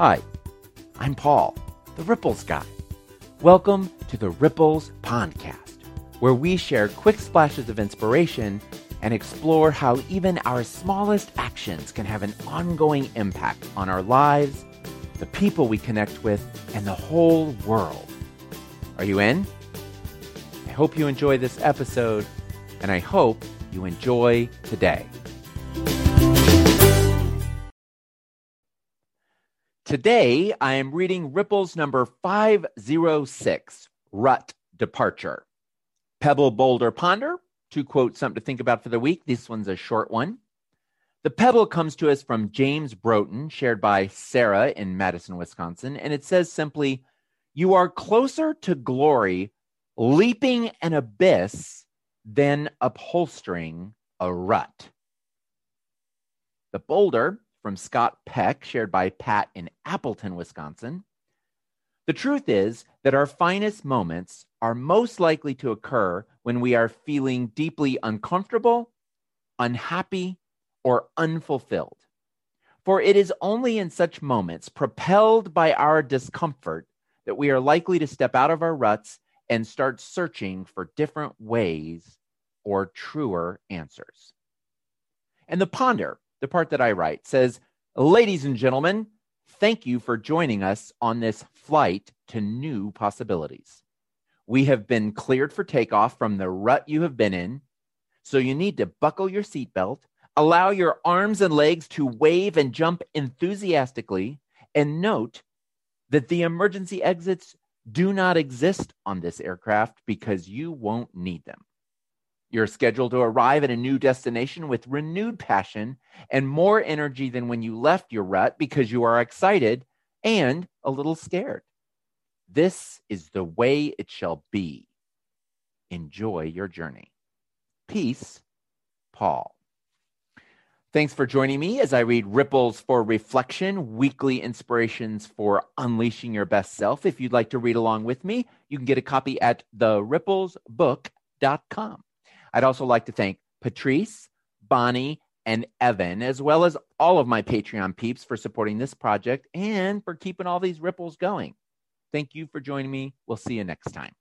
Hi, I'm Paul, the Ripples guy. Welcome to the Ripples Podcast, where we share quick splashes of inspiration and explore how even our smallest actions can have an ongoing impact on our lives, the people we connect with, and the whole world. Are you in? I hope you enjoy this episode, and I hope you enjoy today. Today, I am reading Ripples number 506, Rut Departure. Pebble, Boulder, Ponder, to quote something to think about for the week. This one's a short one. The pebble comes to us from James Broughton, shared by Sarah in Madison, Wisconsin, and it says simply, You are closer to glory leaping an abyss than upholstering a rut. The boulder from Scott Peck, shared by Pat in Appleton, Wisconsin. The truth is that our finest moments are most likely to occur when we are feeling deeply uncomfortable, unhappy, or unfulfilled. For it is only in such moments, propelled by our discomfort, that we are likely to step out of our ruts and start searching for different ways or truer answers. And the ponder the part that I write, says, Ladies and gentlemen, thank you for joining us on this flight to new possibilities. We have been cleared for takeoff from the rut you have been in, so you need to buckle your seatbelt, allow your arms and legs to wave and jump enthusiastically, and note that the emergency exits do not exist on this aircraft because you won't need them. You're scheduled to arrive at a new destination with renewed passion and more energy than when you left your rut because you are excited and a little scared. This is the way it shall be. Enjoy your journey. Peace, Paul. Thanks for joining me as I read Ripples for Reflection, weekly inspirations for unleashing your best self. If you'd like to read along with me, you can get a copy at theripplesbook.com. I'd also like to thank Patrice, Bonnie, and Evan, as well as all of my Patreon peeps for supporting this project and for keeping all these ripples going. Thank you for joining me. We'll see you next time.